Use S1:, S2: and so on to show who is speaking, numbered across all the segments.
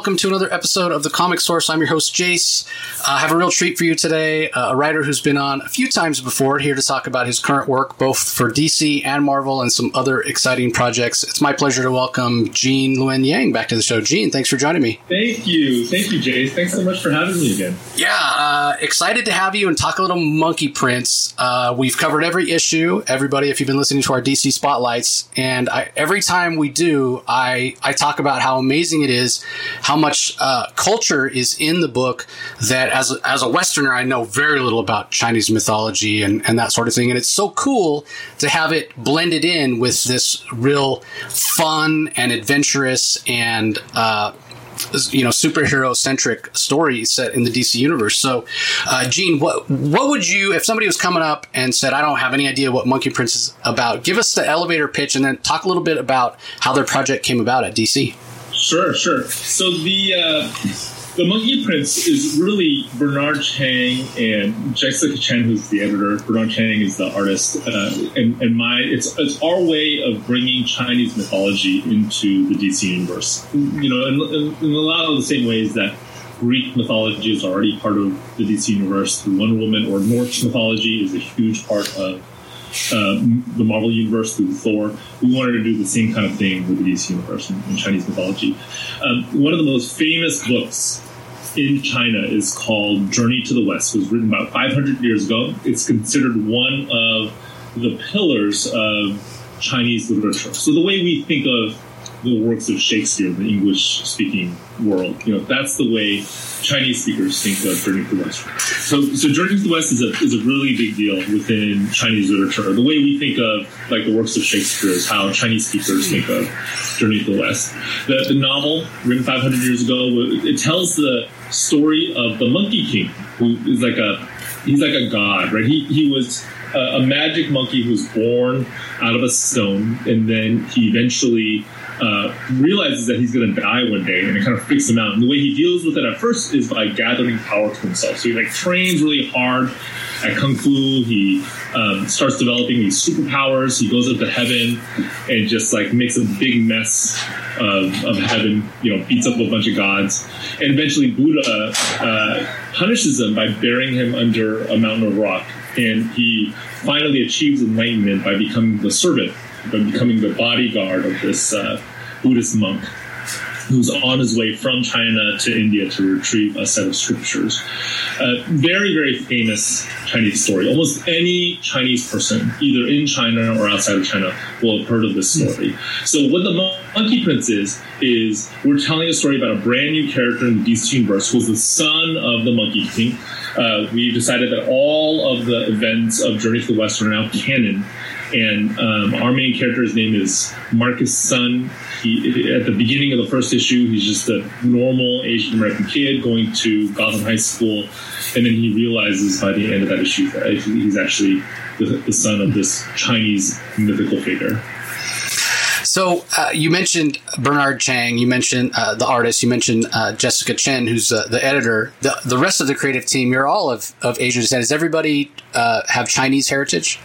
S1: Welcome to another episode of the Comic Source. I'm your host, Jace. Uh, I have a real treat for you today. Uh, a writer who's been on a few times before, here to talk about his current work, both for DC and Marvel, and some other exciting projects. It's my pleasure to welcome Gene Luen Yang back to the show. Gene, thanks for joining me.
S2: Thank you. Thank you, Jace. Thanks so much for having me again.
S1: Yeah, uh, excited to have you and talk a little Monkey Prince. Uh, we've covered every issue, everybody, if you've been listening to our DC spotlights, and I, every time we do, I, I talk about how amazing it is how much uh, culture is in the book that as a, as a Westerner, I know very little about Chinese mythology and, and that sort of thing. And it's so cool to have it blended in with this real fun and adventurous and, uh, you know superhero centric story set in the DC universe. So, uh, Gene, what what would you if somebody was coming up and said, "I don't have any idea what Monkey Prince is about"? Give us the elevator pitch, and then talk a little bit about how their project came about at DC.
S2: Sure, sure. So the uh, the Monkey Prince is really Bernard Chang and Jessica Chen, who's the editor. Bernard Chang is the artist, uh, and, and my it's it's our way of bringing Chinese mythology into the DC universe. You know, in, in, a lot of the same ways that Greek mythology is already part of the DC universe through Wonder Woman, or Norse mythology is a huge part of uh, the Marvel universe through Thor. We wanted to do the same kind of thing with the DC universe in, in Chinese mythology. Um, one of the most famous books in China is called Journey to the West. It was written about 500 years ago. It's considered one of the pillars of Chinese literature. So the way we think of the works of Shakespeare in the English speaking world. You know, that's the way Chinese speakers think of Journey to the West. So, so Journey to the West is a, is a really big deal within Chinese literature. The way we think of like the works of Shakespeare is how Chinese speakers think of Journey to the West. The, the novel, written 500 years ago, it tells the story of the Monkey King, who is like a he's like a god, right? He he was a, a magic monkey who was born out of a stone, and then he eventually uh, realizes that he's going to die one day, and it kind of freaks him out. And the way he deals with it at first is by gathering power to himself. So he like trains really hard at kung fu. He um, starts developing these superpowers. He goes up to heaven and just like makes a big mess of, of heaven. You know, beats up a bunch of gods, and eventually Buddha uh, punishes him by burying him under a mountain of rock. And he finally achieves enlightenment by becoming the servant by becoming the bodyguard of this uh, Buddhist monk who's on his way from China to India to retrieve a set of scriptures. Uh, very, very famous Chinese story. Almost any Chinese person, either in China or outside of China, will have heard of this story. So, what the Monkey Prince is, is we're telling a story about a brand new character in the DC universe who's the son of the Monkey King. Uh, we decided that all of the events of Journey to the West are now canon and um, our main character's name is Marcus Sun. He, at the beginning of the first issue, he's just a normal Asian American kid going to Gotham High School, and then he realizes by the end of that issue that he's actually the, the son of this Chinese mythical figure.
S1: So uh, you mentioned Bernard Chang, you mentioned uh, the artist, you mentioned uh, Jessica Chen, who's the editor. The, the rest of the creative team, you're all of, of Asian descent. Does everybody uh, have Chinese heritage?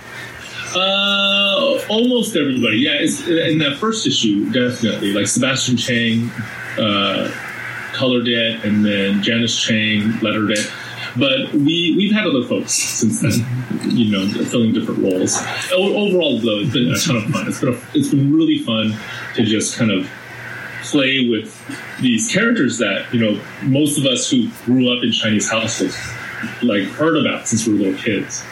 S2: Uh, almost everybody. Yeah, in that first issue, definitely. Like Sebastian Cheng uh, colored it, and then Janice Chiang lettered it. But we we've had other folks since then, you know, filling different roles. Overall, though, it's been a ton of fun. It's been a, it's been really fun to just kind of play with these characters that you know most of us who grew up in Chinese households like heard about since we were little kids.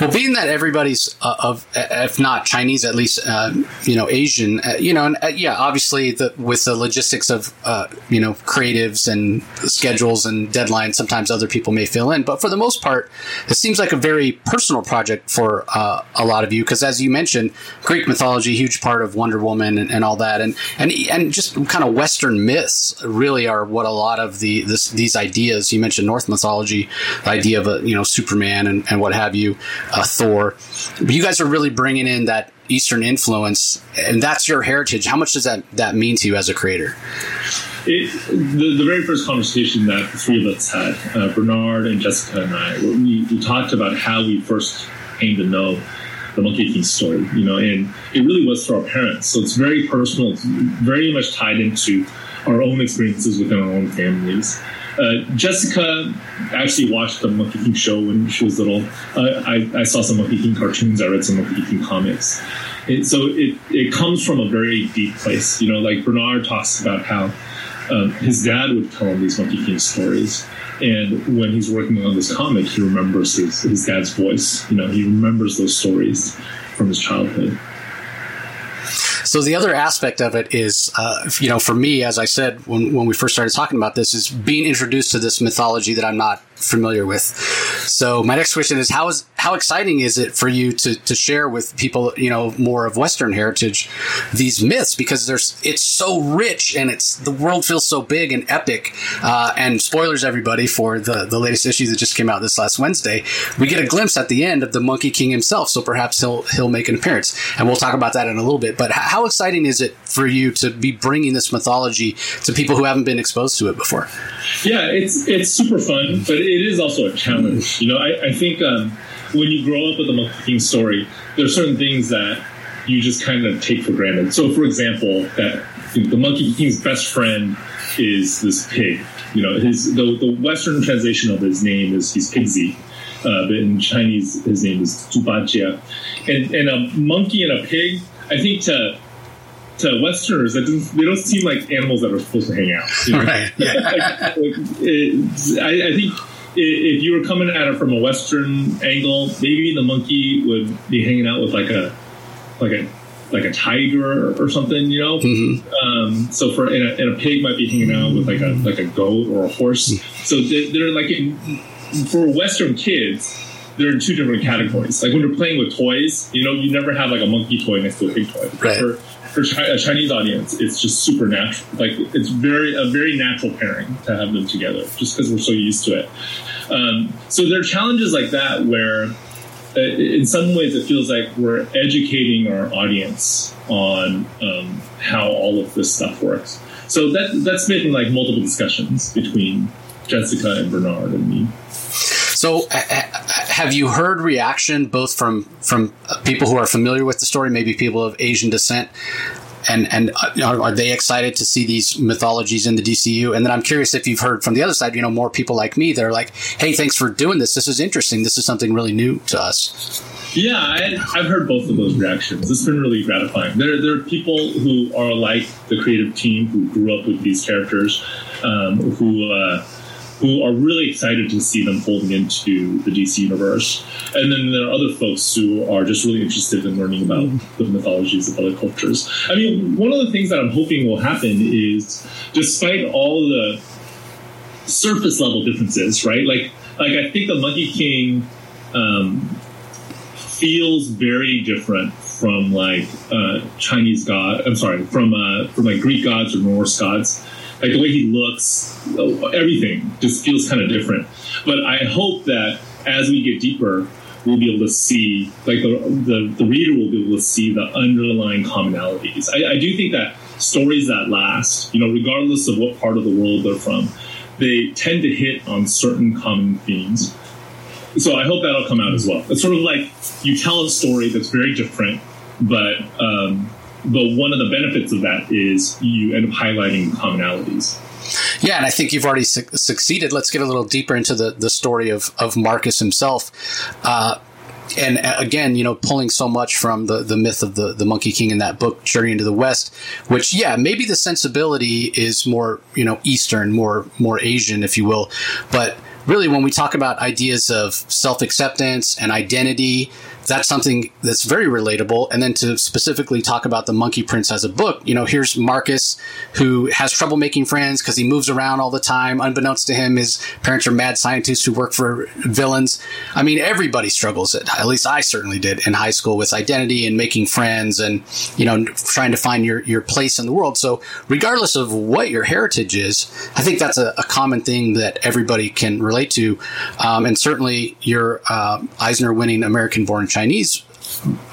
S1: Well, being that everybody's uh, of, if not Chinese, at least uh, you know Asian, uh, you know, and uh, yeah, obviously the, with the logistics of uh, you know creatives and schedules and deadlines, sometimes other people may fill in. But for the most part, it seems like a very personal project for uh, a lot of you because, as you mentioned, Greek mythology, huge part of Wonder Woman and, and, all that, and and and just kind of Western myths really are what a lot of the this, these ideas you mentioned Norse mythology, the idea of a you know Superman and, and what have you uh, Thor. But you guys are really bringing in that Eastern influence, and that's your heritage. How much does that that mean to you as a creator?
S2: It, the, the, very first conversation that the three of us had, uh, Bernard and Jessica and I, we, we talked about how we first came to know the Monkey King story, you know, and it really was through our parents. So it's very personal. It's very much tied into our own experiences within our own families. Uh, Jessica actually watched the Monkey King show when she was little. Uh, I, I, saw some Monkey King cartoons. I read some Monkey King comics. It, so it, it comes from a very deep place. You know, like Bernard talks about how um, his dad would tell him these Monkey King stories. And when he's working on this comic, he remembers his, his dad's voice. You know, he remembers those stories from his childhood.
S1: So the other aspect of it is, uh, you know, for me, as I said when, when we first started talking about this, is being introduced to this mythology that I'm not familiar with. So my next question is how is how exciting is it for you to to share with people you know more of Western heritage these myths because there's it's so rich and it's the world feels so big and epic. Uh, and spoilers everybody for the the latest issue that just came out this last Wednesday. We get a glimpse at the end of the Monkey King himself, so perhaps he'll he'll make an appearance, and we'll talk about that in a little bit. But how exciting is it for you to be bringing this mythology to people who haven't been exposed to it before?
S2: Yeah, it's it's super fun, but it is also a challenge. You know, I, I think um, when you grow up with a Monkey King story, there are certain things that you just kind of take for granted. So, for example, that the Monkey King's best friend is this pig. You know, his the, the Western translation of his name is he's Pigsy. Uh, but in Chinese, his name is Zhu Bajie. And, and a monkey and a pig, I think to to Westerners, that doesn't, they don't seem like animals that are supposed to hang out. You know? Right. Yeah. like, it, I, I, think if you were coming at it from a Western angle, maybe the monkey would be hanging out with like a like a like a tiger or something, you know. Mm-hmm. Um, so for and a, and a, pig might be hanging out with like a like a goat or a horse. Mm-hmm. So they're, they're like in, for Western kids they're in two different categories. Like when you're playing with toys, you know, you never have like a monkey toy next to a pig toy.
S1: Right.
S2: For, for a Chinese audience, it's just super natural. Like it's very a very natural pairing to have them together, just because we're so used to it. Um, so there are challenges like that where, uh, in some ways, it feels like we're educating our audience on um, how all of this stuff works. So that that's been like multiple discussions between Jessica and Bernard and me.
S1: So, uh, have you heard reaction both from from people who are familiar with the story, maybe people of Asian descent, and and uh, are they excited to see these mythologies in the DCU? And then I'm curious if you've heard from the other side, you know, more people like me. They're like, "Hey, thanks for doing this. This is interesting. This is something really new to us."
S2: Yeah, I, have heard both of those reactions. It's been really gratifying. There, there are people who are like the creative team who grew up with these characters, um, who. Uh, who are really excited to see them folding into the DC universe. And then there are other folks who are just really interested in learning about the mythologies of other cultures. I mean, one of the things that I'm hoping will happen is despite all the surface level differences, right? Like, like I think the Monkey King um, feels very different from like uh, Chinese god. I'm sorry, from uh, from like Greek gods or Norse gods like the way he looks, everything just feels kind of different. But I hope that as we get deeper, we'll be able to see, like the, the, the reader will be able to see the underlying commonalities. I, I, do think that stories that last, you know, regardless of what part of the world they're from, they tend to hit on certain common themes. So I hope that'll come out as well. It's sort of like you tell a story that's very different, but um, but one of the benefits of that is you end up highlighting commonalities.
S1: Yeah, and I think you've already su- succeeded. Let's get a little deeper into the, the story of, of Marcus himself. Uh, and uh, again, you know, pulling so much from the, the myth of the, the Monkey King in that book, Journey into the West, which, yeah, maybe the sensibility is more, you know, Eastern, more, more Asian, if you will. But really, when we talk about ideas of self acceptance and identity, that's something that's very relatable. And then to specifically talk about the Monkey Prince as a book, you know, here's Marcus who has trouble making friends because he moves around all the time. Unbeknownst to him, his parents are mad scientists who work for villains. I mean, everybody struggles it. At least I certainly did in high school with identity and making friends and, you know, trying to find your, your place in the world. So regardless of what your heritage is, I think that's a, a common thing that everybody can relate to. Um, and certainly your uh, Eisner winning American born Chinese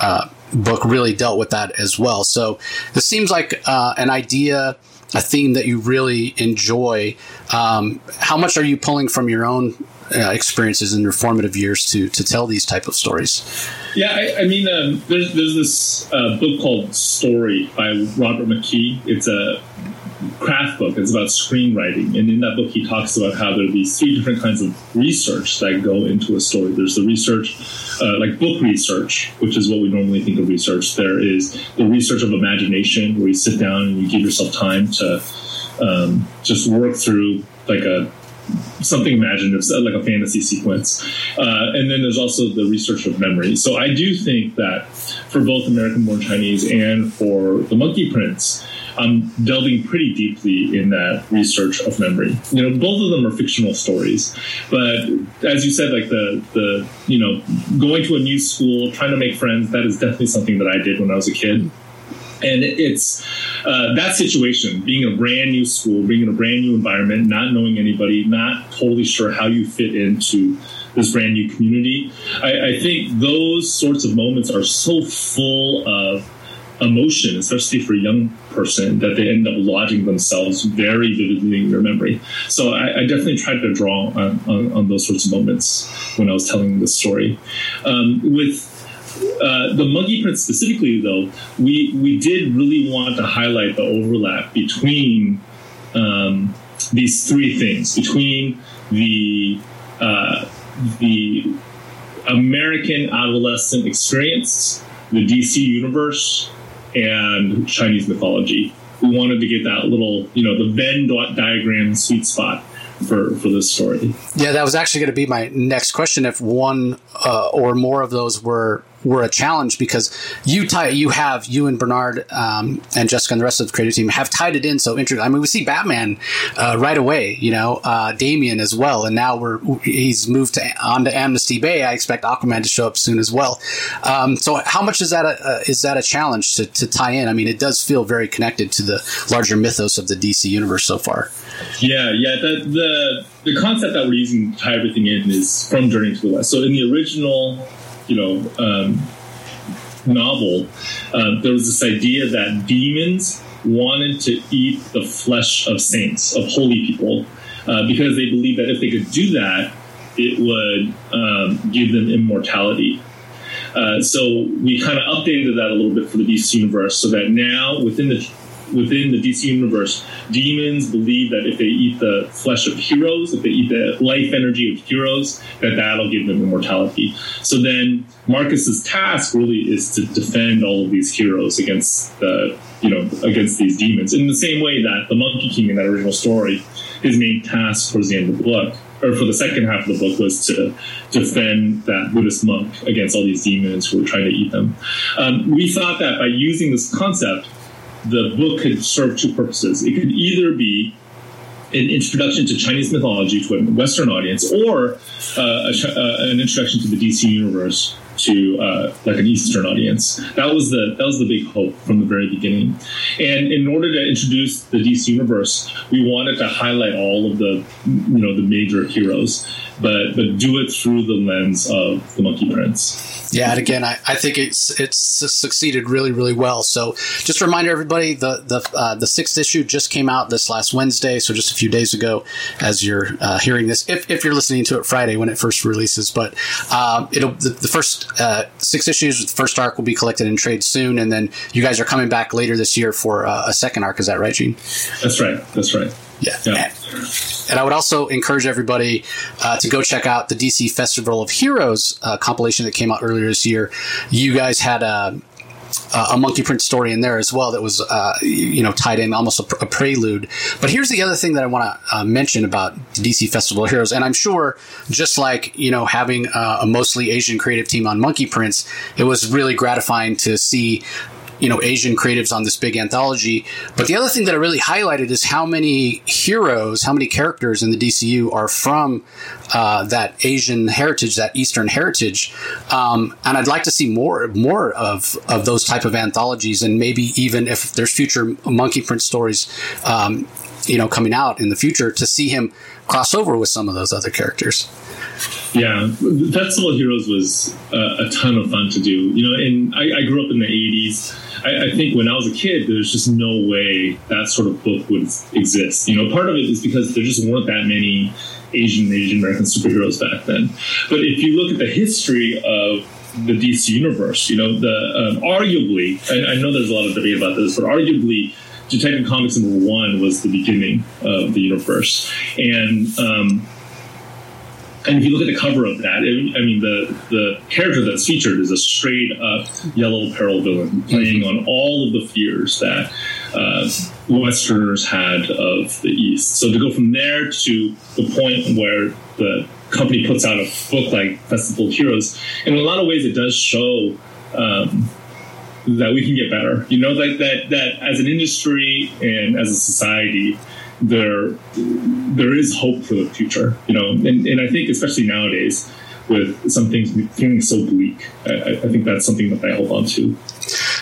S1: uh, book really dealt with that as well. So this seems like uh, an idea, a theme that you really enjoy. Um, how much are you pulling from your own uh, experiences in your formative years to to tell these type of stories?
S2: Yeah, I, I mean, um, there's there's this uh, book called Story by Robert McKee. It's a craft book. It's about screenwriting, and in that book, he talks about how there are these three different kinds of research that go into a story. There's the research, uh, like book research, which is what we normally think of research. There is the research of imagination, where you sit down and you give yourself time to um, just work through like a something imaginative, like a fantasy sequence. Uh, and then there's also the research of memory. So I do think that for both American Born Chinese and for the Monkey Prince, I'm delving pretty deeply in that research of memory. You know, both of them are fictional stories, but as you said, like the the you know going to a new school, trying to make friends, that is definitely something that I did when I was a kid and it's uh, that situation being in a brand new school being in a brand new environment not knowing anybody not totally sure how you fit into this brand new community I, I think those sorts of moments are so full of emotion especially for a young person that they end up lodging themselves very vividly in your memory. So i, I definitely tried to draw on, on, on, those sorts of moments when i was telling the story. Um, with uh, the Monkey Prince specifically, though, we we did really want to highlight the overlap between um, these three things between the uh, the American adolescent experience, the DC universe, and Chinese mythology. We wanted to get that little, you know, the Venn diagram sweet spot for for this story.
S1: Yeah, that was actually going to be my next question. If one uh, or more of those were were a challenge because you tie you have you and Bernard um, and Jessica and the rest of the creative team have tied it in so interesting. I mean, we see Batman uh, right away, you know, uh, Damian as well, and now we're he's moved to on to Amnesty Bay. I expect Aquaman to show up soon as well. Um, so, how much is that a, uh, is that a challenge to, to tie in? I mean, it does feel very connected to the larger mythos of the DC universe so far.
S2: Yeah, yeah. The the the concept that we're using to tie everything in is from Journey to the West. So in the original you know um, novel, uh, there was this idea that demons wanted to eat the flesh of saints, of holy people, uh, because they believed that if they could do that, it would um, give them immortality. Uh, so we kind of updated that a little bit for the DC universe, so that now within the within the DC universe, demons believe that if they eat the flesh of heroes, if they eat the life energy of heroes, that that'll give them immortality. So then Marcus's task really is to defend all of these heroes against the you know against these demons. In the same way that the Monkey King in that original story, his main task towards the end of the book or for the second half of the book was to defend that Buddhist monk against all these demons who were trying to eat them. Um, we thought that by using this concept, the book could serve two purposes. It could either be an introduction to Chinese mythology to a Western audience, or uh, a, uh, an introduction to the DC universe to uh, like an Eastern audience. That was the that was the big hope from the very beginning. And in order to introduce the DC universe, we wanted to highlight all of the you know the major heroes, but but do it through the lens of the Monkey Prince.
S1: Yeah, and again, I, I think it's it's succeeded really really well. So just a reminder, everybody, the the uh, the sixth issue just came out this last Wednesday, so just a few days ago. As you're uh, hearing this, if, if you're listening to it Friday when it first releases, but um, it'll the, the first uh, six issues, the first arc will be collected in trade soon, and then you guys are coming back later this year for uh, a second arc. Is that right, Gene?
S2: That's right. That's right.
S1: Yeah. And I would also encourage everybody uh, to go check out the DC Festival of Heroes uh, compilation that came out earlier this year. You guys had a a monkey prince story in there as well that was uh, you know tied in almost a, a, prelude but here's the other thing that i want to uh, mention about dc festival of heroes and i'm sure just like you know having a mostly asian creative team on monkey prince it was really gratifying to see you know Asian creatives on this big anthology. But the other thing that I really highlighted is how many heroes, how many characters in the DCU are from uh, that Asian heritage, that Eastern heritage. Um, and I'd like to see more more of of those type of anthologies, and maybe even if there's future Monkey Prince stories. Um, you know, coming out in the future to see him cross over with some of those other characters.
S2: Yeah, Festival of Heroes was uh, a ton of fun to do. You know, and I, I grew up in the '80s. I, I, think when I was a kid, there's just no way that sort of book would exist. You know, part of it is because there just weren't that many Asian and Asian American superheroes back then. But if you look at the history of the DC universe, you know, the um, arguably, I, I know there's a lot of debate about this, but arguably Detective Comics number one was the beginning of the universe, and um, and if you look at the cover of that, it, I mean, the the character that's featured is a straight up yellow peril villain, playing on all of the fears that uh, Westerners had of the East. So to go from there to the point where the company puts out a book like Festival Heroes, in a lot of ways, it does show. Um, that we can get better, you know, like that, that as an industry and as a society, there there is hope for the future, you know, and, and I think especially nowadays with some things feeling so bleak, I, I think that's something that I hold on to.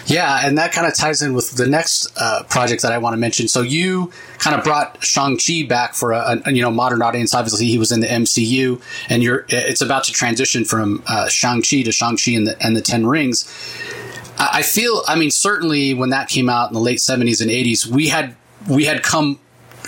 S1: Yeah, and that kind of ties in with the next uh, project that I want to mention. So you kind of brought Shang Chi back for a, a, you know modern audience. Obviously, he was in the MCU, and you're it's about to transition from uh, Shang Chi to Shang Chi and the and the Ten Rings. I feel, I mean, certainly when that came out in the late '70s and '80s, we had we had come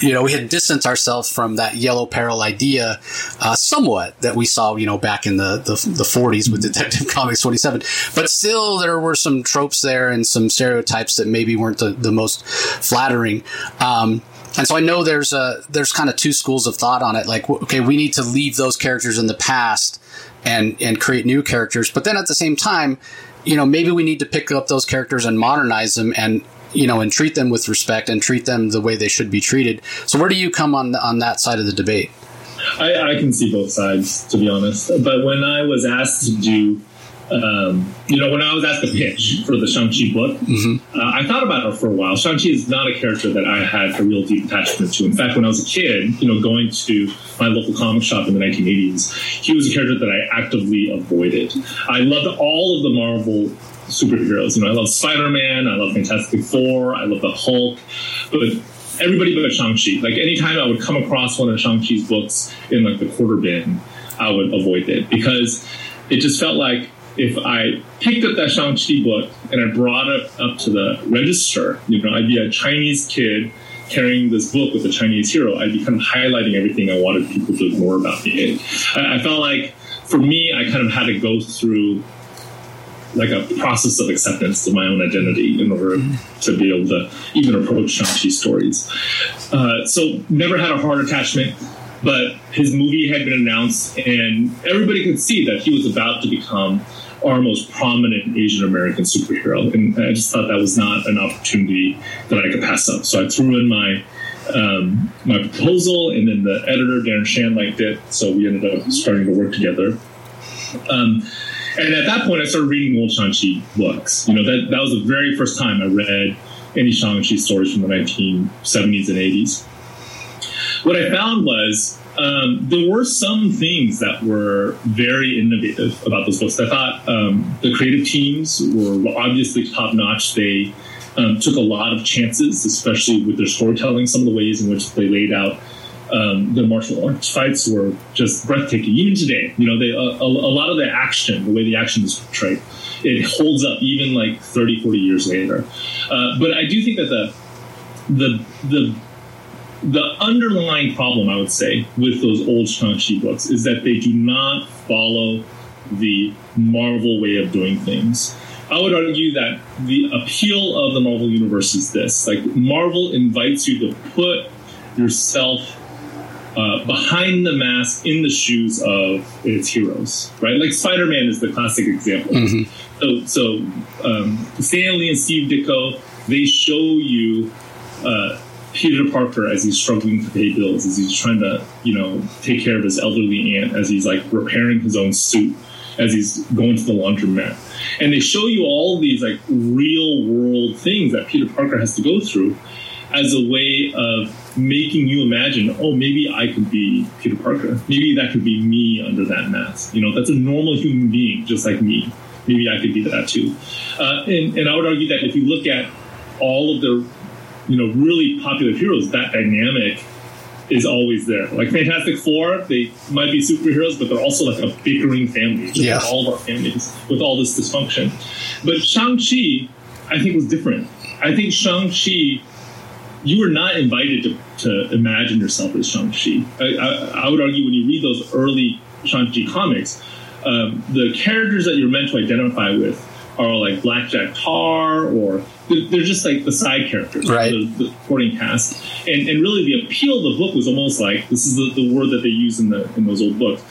S1: you know, we had distanced ourselves from that yellow peril idea uh, somewhat that we saw, you know, back in the, the, the 40s with Detective Comics 27. But still, there were some tropes there and some stereotypes that maybe weren't the, the most flattering. Um, and so I know there's a there's kind of two schools of thought on it. Like, okay, we need to leave those characters in the past and and create new characters. But then at the same time, you know, maybe we need to pick up those characters and modernize them and you know, and treat them with respect and treat them the way they should be treated. So, where do you come on on that side of the debate?
S2: I, I can see both sides, to be honest. But when I was asked to do um, you know, when I was asked the pitch for the Shang-Chi book, mm-hmm. uh, I thought about it for a while. Shang-Chi is not a character that I had a real deep attachment to. In fact, when I was a kid, you know, going to my local comic shop in the 1980s, he was a character that I actively avoided. I loved all of the Marvel superheroes. You know, I love Spider Man, I love Fantastic Four, I love the Hulk, but everybody but Shang-Chi. Like anytime I would come across one of Shang-Chi's books in like the quarter bin, I would avoid it because it just felt like if I picked up that Shang-Chi book and I brought it up to the register, you know, I'd be a Chinese kid carrying this book with a Chinese hero. I'd be kind of highlighting everything I wanted people to know about me. I, I felt like for me, I kind of had to go through like a process of acceptance of my own identity in order to be able to even approach Shang-Chi stories. Uh, so never had a hard attachment, but his movie had been announced and everybody could see that he was about to become our most prominent Asian American superhero. And I just thought that was not an opportunity that I could pass up. So I threw in my um, my proposal, and then the editor Darren Shan liked it, so we ended up starting to work together. Um, and at that point, I started reading old Shang-Chi books. You know, that, that was the very first time I read any Shang-Chi stories from the 1970s and 80s. What I found was um, there were some things that were very innovative about those books. I thought um, the creative teams were obviously top notch. They um, took a lot of chances, especially with their storytelling, some of the ways in which they laid out um, the martial arts fights were just breathtaking. Even today, you know, they, a, a, lot of the action, the way the action is portrayed, it holds up even like 30, 40 years later. Uh, but I do think that the the the the underlying problem, I would say, with those old Shang-Chi books is that they do not follow the Marvel way of doing things. I would argue that the appeal of the Marvel universe is this: like Marvel invites you to put yourself uh, behind the mask in the shoes of its heroes, right? Like Spider Man is the classic example. Mm-hmm. So, so um, Stan Lee and Steve Ditko, they show you uh, Peter Parker as he's struggling to pay bills, as he's trying to, you know, take care of his elderly aunt, as he's like repairing his own suit, as he's going to the laundromat. And they show you all these like real world things that Peter Parker has to go through as a way of making you imagine, oh, maybe I could be Peter Parker. Maybe that could be me under that mask. You know, that's a normal human being, just like me. Maybe I could be that too. Uh, and, and I would argue that if you look at all of the, you know, really popular heroes, that dynamic is always there. Like Fantastic Four, they might be superheroes, but they're also like a bickering family, just yeah. like all of our families, with all this dysfunction. But Shang-Chi, I think, was different. I think Shang-Chi you were not invited to, to imagine yourself as Shang-Chi. I, I, I, would argue when you read those early Shang-Chi comics, um, the characters that you're meant to identify with are like Black Jack Tarr, or they're, just like the side characters,
S1: Right.
S2: The, the supporting cast, and and really the appeal of the book was almost like this is the, the word that they use in the in those old books,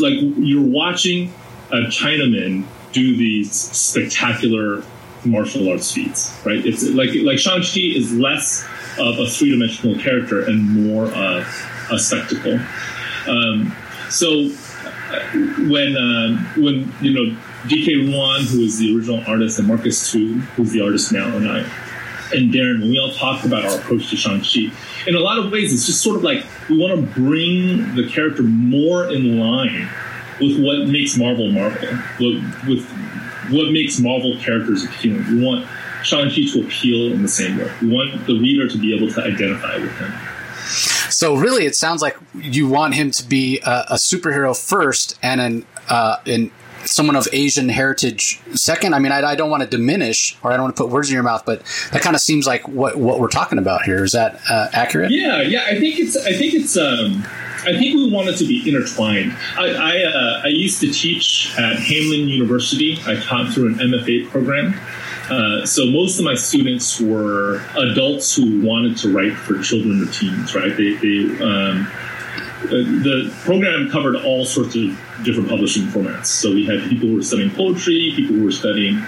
S2: like you're watching a Chinaman do these spectacular martial arts feats, right? It's like like Shang Chi is less of a three dimensional character and more of a spectacle. Um, so uh, when um, when you know Dike Ruan, who is the original artist, and Marcus To, who's the artist now, and I and Darren, when we all talk about our approach to Shang-Chi, in a lot of ways, it's just sort of like we want to bring the character more in line with what makes Marvel Marvel, what, with what makes Marvel characters appealing. We want Shang-Chi to appeal in the same way. We want the reader to be able to identify with him.
S1: So really, it sounds like you want him to be a, a superhero first, and an uh, in someone of Asian heritage second. I mean, I, I don't want to diminish, or I don't want to put words in your mouth, but that kind of seems like what what we're talking about here. Is that uh, accurate?
S2: Yeah, yeah. I think it's. I think it's. Um, I think we want it to be intertwined. I I, uh, I used to teach at Hamline University. I taught through an MFA program. Uh, so most of my students were adults who wanted to write for children or teens. Right? They they. Um, uh, the program covered all sorts of different publishing formats. So we had people who were studying poetry, people who were studying,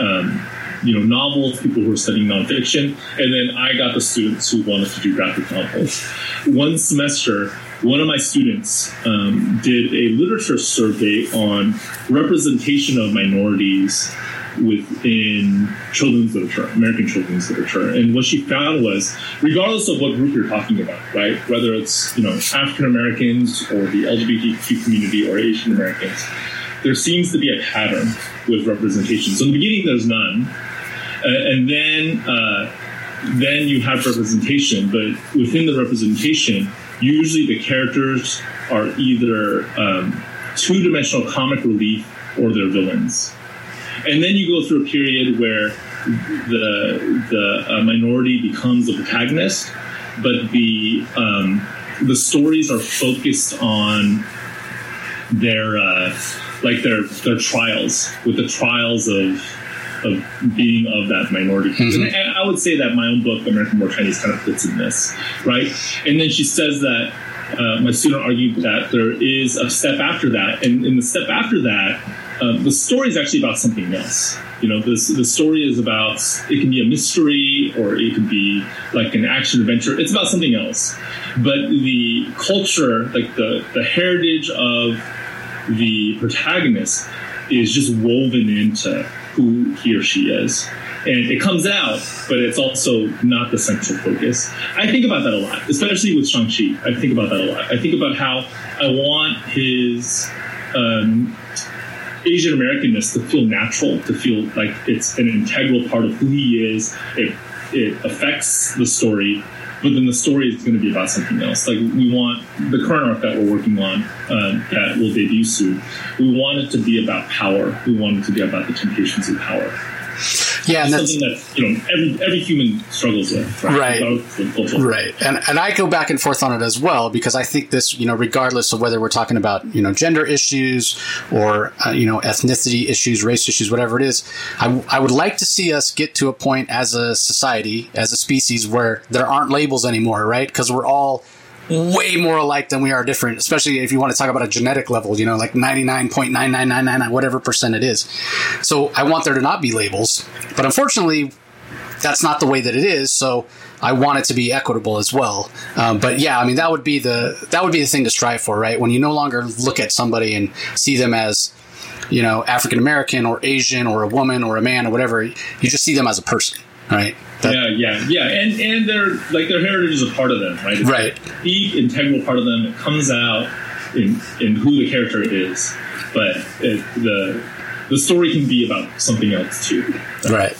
S2: um, you know, novels, people who were studying nonfiction, and then I got the students who wanted to do graphic novels. One semester, one of my students um, did a literature survey on representation of minorities within children's literature, American children's literature. And what she found was, regardless of what group you're talking about, right, whether it's you know African Americans or the LGBTQ community or Asian Americans, there seems to be a pattern with representation. So in the beginning, there's none, uh, and then uh, then you have representation, but within the representation, usually the characters are either um, two-dimensional comic relief or they're villains. And then you go through a period where the the uh, minority becomes a protagonist, but the um, the stories are focused on their uh, like their their trials with the trials of of being of that minority.
S1: Mm-hmm.
S2: And I would say that my own book, American Born Chinese, kind of fits in this, right? And then she says that uh, my student argued that there is a step after that, and in the step after that, um, the story is actually about something else. You know, this the story is about it can be a mystery or it can be like an action adventure. It's about something else, but the culture, like the the heritage of the protagonist, is just woven into who he or she is. And it comes out, but it's also not the central focus. I think about that a lot, especially with Shang-Chi. I think about that a lot. I think about how I want his um, Asian Americanness to feel natural, to feel like it's an integral part of who he is. It, it affects the story, but then the story is going to be about something else. Like we want the current arc that we're working on um, that will debut soon. We want it to be about power. We want it to be about the temptations of power.
S1: Yeah, and that's
S2: something that you know every every human struggles with,
S1: Right.
S2: Right.
S1: Right. And and I go back and forth on it as well because I think this, you know, regardless of whether we're talking about, you know, gender issues or, uh, you know, ethnicity issues, race issues, whatever it is, I, I would like to see us get to a point as a society, as a species where there aren't labels anymore, right? Because we're all way more alike than we are different, especially if you want to talk about a genetic level, you know, like 99.99999, whatever percent it is. So I want there to not be labels. But unfortunately, that's not the way that it is. So I want it to be equitable as well. Um, but yeah, I mean that would be the that would be the thing to strive for, right? When you no longer look at somebody and see them as you know African American or Asian or a woman or a man or whatever, you just see them as a person, right? That-
S2: yeah, yeah, yeah, and and their like their heritage is a part of them, right? It's
S1: Right.
S2: a deep, integral part of them. It comes out in in who the character is, but it, the the story can be about something else too.
S1: Right, right.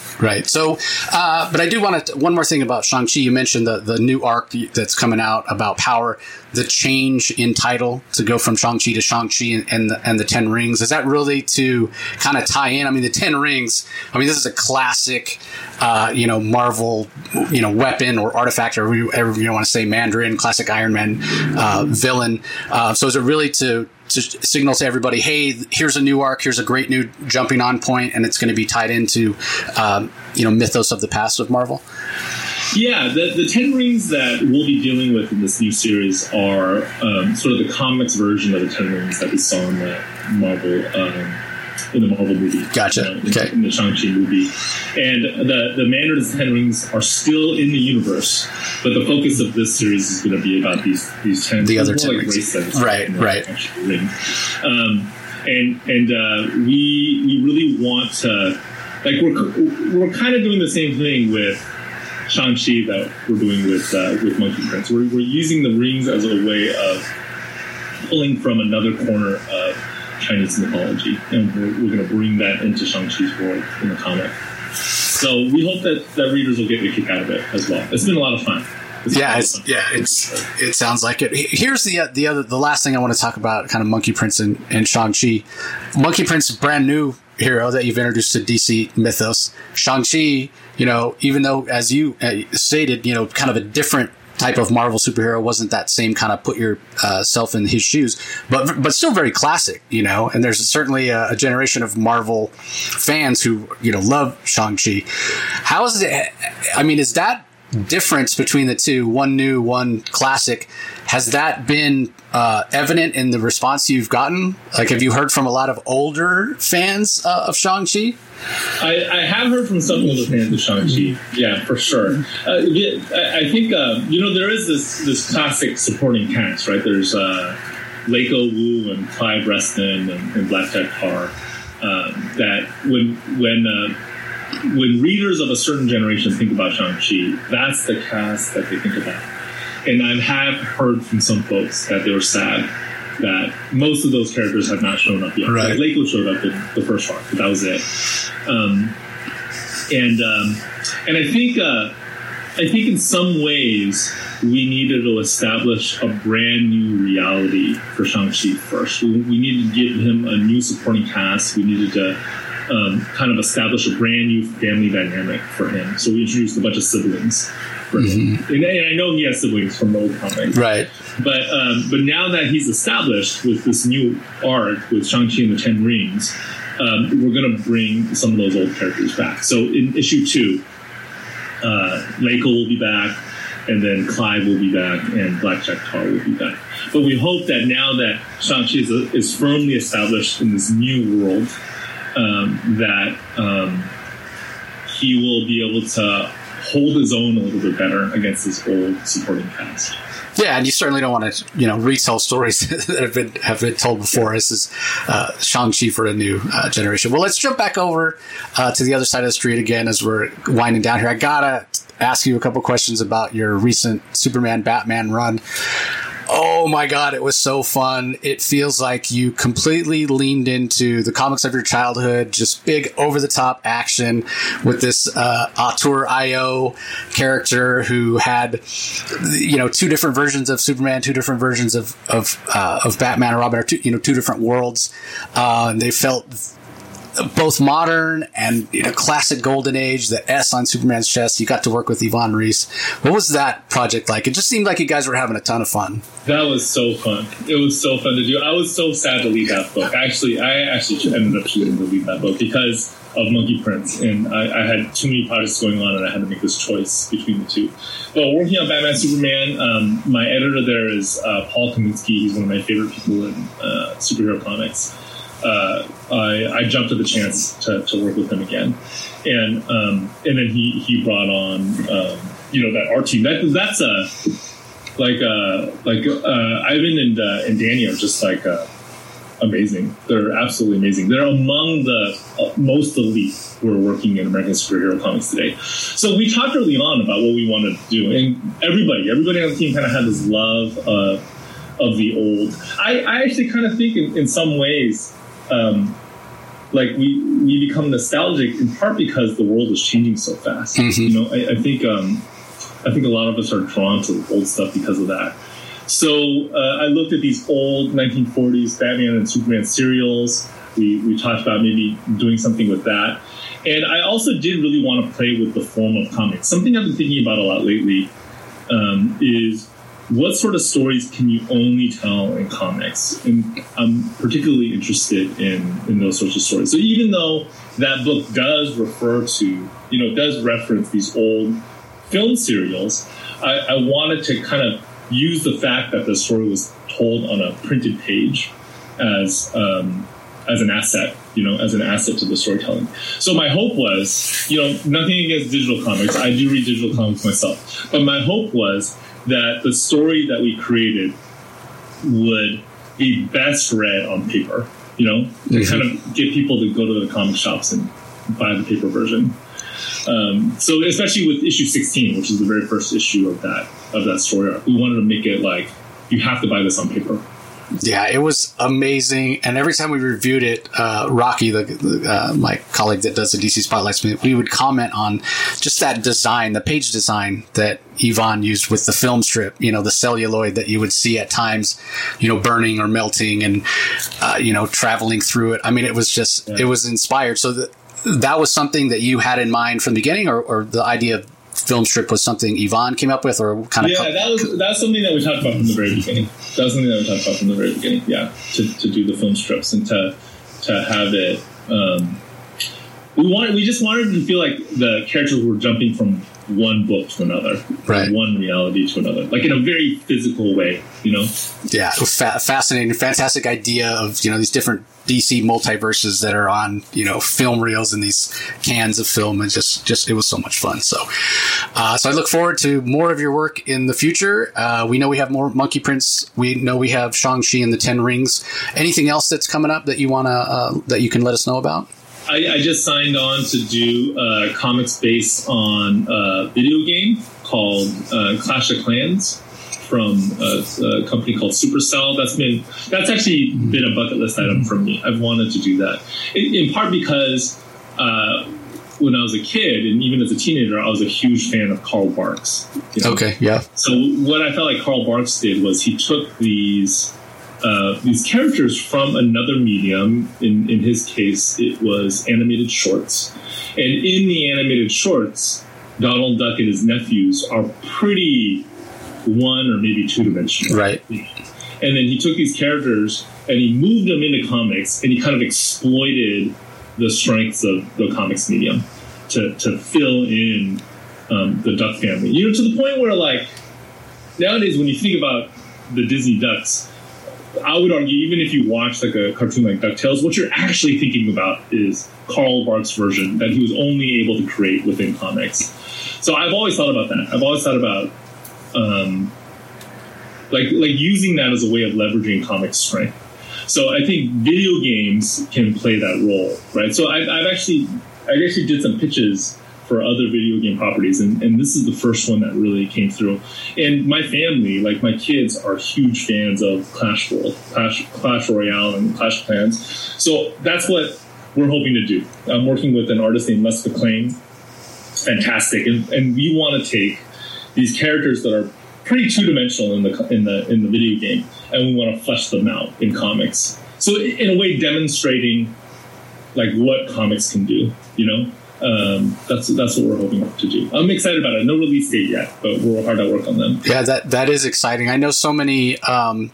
S1: So, uh, but I do want to one more thing about Shang Chi. You mentioned the the new arc that's coming out about power, the change in title to go from Shang Chi to Shang Chi and, and the and the Ten Rings. Is that really to kind of tie in? I mean, the Ten Rings. I mean, this is a classic, uh, you know, Marvel, you know, weapon or artifact or whatever you want to say, Mandarin, classic Iron Man uh, villain. Uh, so, is it really to to signal to everybody, hey, here's a new arc, here's a great new jumping on point, and it's going to be tied into, um, you know, mythos of the past of Marvel?
S2: Yeah, the, the Ten Rings that we'll be dealing with in this new series are um, sort of the comics version of the Ten Rings that we saw in the Marvel um, in the Marvel movie.
S1: Gotcha.
S2: You know, in,
S1: okay.
S2: In the Shang-Chi movie. And the, the Mandarin's Ten Rings are still in the universe, but the focus of this series is going to be about these these ten
S1: the other ten
S2: like
S1: rings. Right, right.
S2: ring. Um, and and uh, we we really want to like we're we're kind of doing the same thing with Shang-Chi that we're doing with uh, with Monkey Prince. We're, we're using the rings as a way of pulling from another corner of Chinese mythology, and we're, we're going to bring that into Shang-Chi's world in the comic. So we hope that, that readers will get a kick out of it as well. It's been a lot of fun. It's
S1: Yeah, it's, yeah, it's it sounds like it. Here's the uh, the other the last thing I want to talk about, kind of Monkey Prince and, and Shang Chi. Monkey Prince, brand new hero that you've introduced to DC mythos. Shang Chi, you know, even though as you uh, stated, you know, kind of a different type of Marvel superhero wasn't that same kind of put yourself uh, in his shoes, but but still very classic, you know. And there's certainly a, a generation of Marvel fans who you know love Shang Chi. How is it? I mean, is that difference between the two, one new, one classic, has that been uh, evident in the response you've gotten? Like, have you heard from a lot of older fans uh, of Shang Chi?
S2: I, I have heard from some older fans of Shang-Chi. Yeah, for sure. Uh, I, think, uh, you know, there is this, this classic supporting cast, right? There's uh, Leiko Wu and Clive Reston and, and Black Jack Tarr. Um, that when when uh, when readers of a certain generation think about Shang-Chi, that's the cast that they think about. And I have heard from some folks that they were sad that most of those characters have not shown up yet.
S1: Right.
S2: Like Leiko showed up in the first arc, but that was it. Um, and um, and I think uh, I think in some ways we needed to establish a brand new reality for Shang-Chi first. We, we needed to give him a new supporting cast. We needed to um, kind of establish a brand new family dynamic for him. So we introduced a bunch of siblings for him. And, and I know he has siblings from the old comic.
S1: Right.
S2: But um, but now that he's established with this new arc with Shang-Chi and the Ten Rings, um, we're going to bring some of those old characters back. So in issue two, uh, Leiko will be back, and then Clive will be back, and Black Jack Tarr will be back. But we hope that now that Shang-Chi is, is firmly established in this new world, um, that um, he will be able to hold his own a little bit better against this old supporting cast.
S1: Yeah, and you certainly don't want to, you know, retell stories that have been have been told before. This is uh, Shang Chi for a new uh, generation. Well, let's jump back over uh, to the other side of the street again as we're winding down here. I gotta ask you a couple questions about your recent Superman Batman run. Oh my god, it was so fun. It feels like you completely leaned into the comics of your childhood, just big over the top action with this uh, Auteur.io character who had, you know, two different versions of Superman, two different versions of of, uh, of Batman and Robin, or two, you know, two different worlds. Uh, and they felt both modern and you know classic golden age the s on superman's chest you got to work with Ivan Reis what was that project like it just seemed like you guys were having a ton of fun
S2: That was so fun. It was so fun to do. I was so sad to leave that book. Actually, I actually ended up choosing to leave that book because of Monkey Prince, and I, I had too many projects going on, and I had to make this choice between the two. But working on Batman Superman, um, my editor there is uh, Paul Kaminski. He's one of my favorite people in uh, superhero comics. Uh, I, I jumped at the chance to, to work with him again, and um, and then he he brought on um, you know that art team. That that's a like uh like uh Ivan and uh, and Danny are just like uh amazing. They're absolutely amazing. They're among the uh, most elite who are working in American superhero comics today. So we talked early on about what we wanted to do, and everybody, everybody on the team kind of had this love of of the old. I, I actually kind of think in, in some ways. Um, like we we become nostalgic in part because the world is changing so fast.
S1: Mhm.
S2: You know, I, I think um, I think a lot of us are drawn to old stuff because of that. So uh, I looked at these old 1940s Batman and Superman serials. We, we talked about maybe doing something with that. And I also did really want to play with the form of comics. Something I've been thinking about a lot lately um, is what sort of stories can you only tell in comics? And I'm particularly interested in in those sorts of stories. So even though that book does refer to, you know, does reference these old film serials, I, I wanted to kind of use the fact that the story was told on a printed page as um, as an asset, you know, as an asset to the storytelling. So my hope was, you know, nothing against digital comics. I do read digital comics myself, but my hope was that the story that we created would be best read on paper. You know, to mm-hmm. kind of get people to go to the comic shops and buy the paper version. Um, so especially with issue 16, which is the very first issue of that of that story arc, we wanted to make it like you have to buy this on paper.
S1: Yeah, it was amazing. And every time we reviewed it, uh, Rocky, the, uh, my colleague that does the DC Spotlights, we would comment on just that design, the page design that Ivan used with the film strip, you know, the celluloid that you would see at times, you know, burning or melting and, uh, you know, traveling through it. I mean, it was just, yeah. it was inspired. So that, that was something that you had in mind from the beginning or, or the idea of film strip was something Ivan came up with, or kind
S2: of? Yeah, that was that's something that we talked about from the very beginning. That was something that we talked about from the very beginning. Yeah, to, to do the film strips and to to have it. Um, we wanted, we just wanted to feel like the characters were jumping from one book to another,
S1: right.
S2: one reality to another, like in a very physical way, you know?
S1: Yeah, fa- fascinating, fantastic idea of you know these different DC multiverses that are on you know film reels and these cans of film, and just just it was so much fun. So, uh, so I look forward to more of your work in the future. Uh, we know we have more Monkey Prince. We know we have Shang Chi and the Ten Rings. Anything else that's coming up that you wanna uh, that you can let us know about?
S2: I, I, just signed on to do uh, comics based on a video game called uh, Clash of Clans from a, a, company called Supercell. That's been that's actually been a bucket list item for me. I've wanted to do that in, in part because uh, when I was a kid and even as a teenager, I was a huge fan of Carl Barks.
S1: You know? Okay, yeah.
S2: So what I felt like Carl Barks did was he took these uh, these characters from another medium. In, in his case, it was animated shorts. And in the animated shorts, Donald Duck and his nephews are pretty one or maybe two dimensional.
S1: Right.
S2: And then he took these characters and he moved them into comics and he kind of exploited the strengths of the comics medium to, to fill in um, the Duck family. You know, to the point where, like, nowadays when you think about the Disney Ducks, I would argue, even if you watch like a cartoon like DuckTales, what you're actually thinking about is Carl Barks' version that he was only able to create within comics. So I've always thought about that. I've always thought about um, like like using that as a way of leveraging comic strength. So I think video games can play that role, right? So I've, I've actually I actually did some pitches for other video game properties. And, and this is the first one that really came through. And my family, like my kids, are huge fans of Clash World, Clash, Clash Royale, and Clash Clans. So that's what we're hoping to do. I'm working with an artist named Les McClaine. Fantastic. And, and we want to take these characters that are pretty two dimensional in the in the in the video game, and we want to flesh them out in comics. So in a way, demonstrating like what comics can do. You know, um, that's that's what we're hoping to do. I'm excited about it. No release date yet, but we're hard at work on them.
S1: Yeah, that that is exciting. I know so many. Um,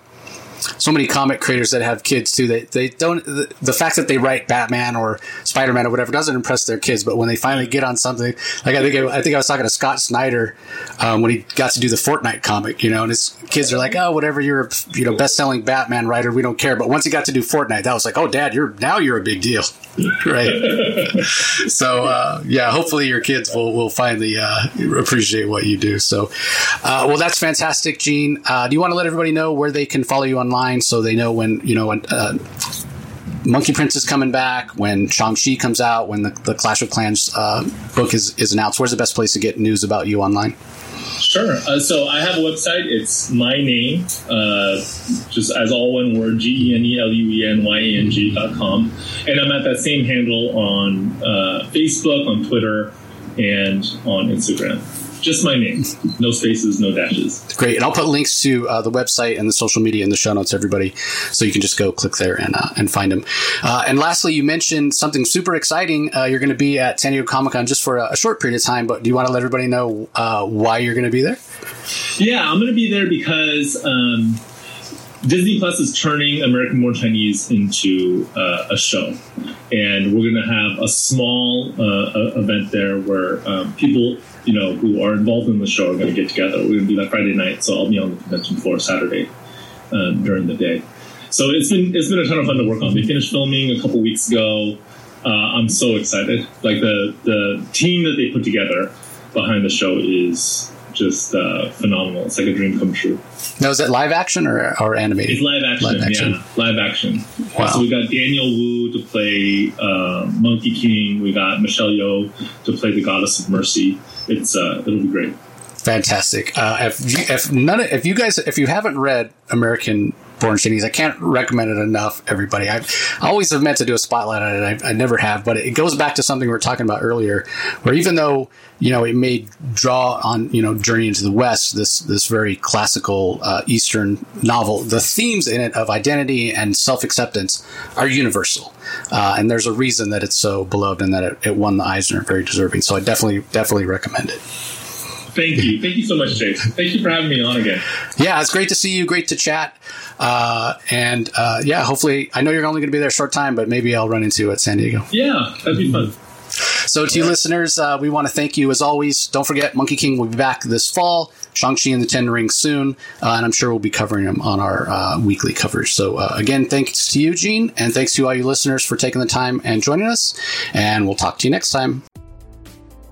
S1: so many comic creators that have kids too. They they don't the, the fact that they write Batman or Spider Man or whatever doesn't impress their kids. But when they finally get on something, like I think I think I was talking to Scott Snyder um, when he got to do the Fortnite comic, you know, and his kids are like, oh, whatever, you're a you know best selling Batman writer, we don't care. But once he got to do Fortnite, that was like, oh, Dad, you're now you're a big deal. right. so uh, yeah, hopefully your kids will will finally uh, appreciate what you do. So, uh, well, that's fantastic, Gene. Uh, do you want to let everybody know where they can follow you online so they know when you know when, uh, Monkey Prince is coming back, when Shang Chi comes out, when the, the Clash of Clans uh, book is is announced? Where's the best place to get news about you online?
S2: Sure. Uh, so I have a website. It's my name, uh, just as all one word, G E N E L U E N Y A N G dot com. And I'm at that same handle on uh, Facebook, on Twitter, and on Instagram. Just my name. No spaces, no dashes.
S1: Great. And I'll put links to uh, the website and the social media in the show notes, everybody. So you can just go click there and, uh, and find them. Uh, and lastly, you mentioned something super exciting. Uh, you're going to be at San Diego Comic Con just for a, a, short period of time, but do you want to let everybody know uh, why you're going to be there?
S2: Yeah, I'm going to be there because um, Disney Plus is turning American Born Chinese into uh, a show, and we're going to have a small uh, event there where um, people, you know, who are involved in the show are going to get together. We're going to do that Friday night, so I'll be on the convention floor Saturday um, during the day. So it's been it's been a ton of fun to work on. They finished filming a couple weeks ago. Uh, I'm so excited. Like the the team that they put together behind the show is just uh, phenomenal. It's like a dream come true.
S1: Now, is it live action or, or animated?
S2: It's live action, live action. yeah. Live action. Wow. So we got Daniel Wu to play uh, Monkey King. We got Michelle Yeoh to play the Goddess of Mercy. It's uh, It'll be great.
S1: Fantastic. Uh, if you, if none of, if you guys if you haven't read American Born Chinese. I can't recommend it enough, everybody. I always have meant to do a spotlight on it. I, I, never have, but it goes back to something we were talking about earlier, where even though you know it may draw on you know Journey into the West, this this very classical uh, Eastern novel, the themes in it of identity and self acceptance are universal, uh, and there's a reason that it's so beloved and that it, it won the Eisner, very deserving. So I definitely definitely recommend it.
S2: Thank you. Thank you so much, Jace. Thank you for having me on again.
S1: Yeah, it's great to see you. Great to chat. Uh, and uh, yeah, hopefully, I know you're only going to be there a short time, but maybe I'll run into you at San Diego.
S2: Yeah, that'd be fun.
S1: So, to you listeners, uh, we want to thank you as always. Don't forget, Monkey King will be back this fall. Shang-Chi and the Ten Rings soon, uh, and I'm sure we'll be covering them on our uh, weekly coverage. So, uh, again, thanks to you, Gene, and thanks to all you listeners for taking the time and joining us. And we'll talk to you next time.